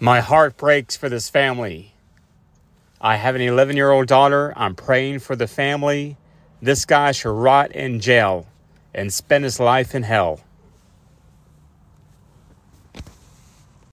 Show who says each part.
Speaker 1: My heart breaks for this family. I have an 11 year old daughter. I'm praying for the family. This guy should rot in jail and spend his life in hell.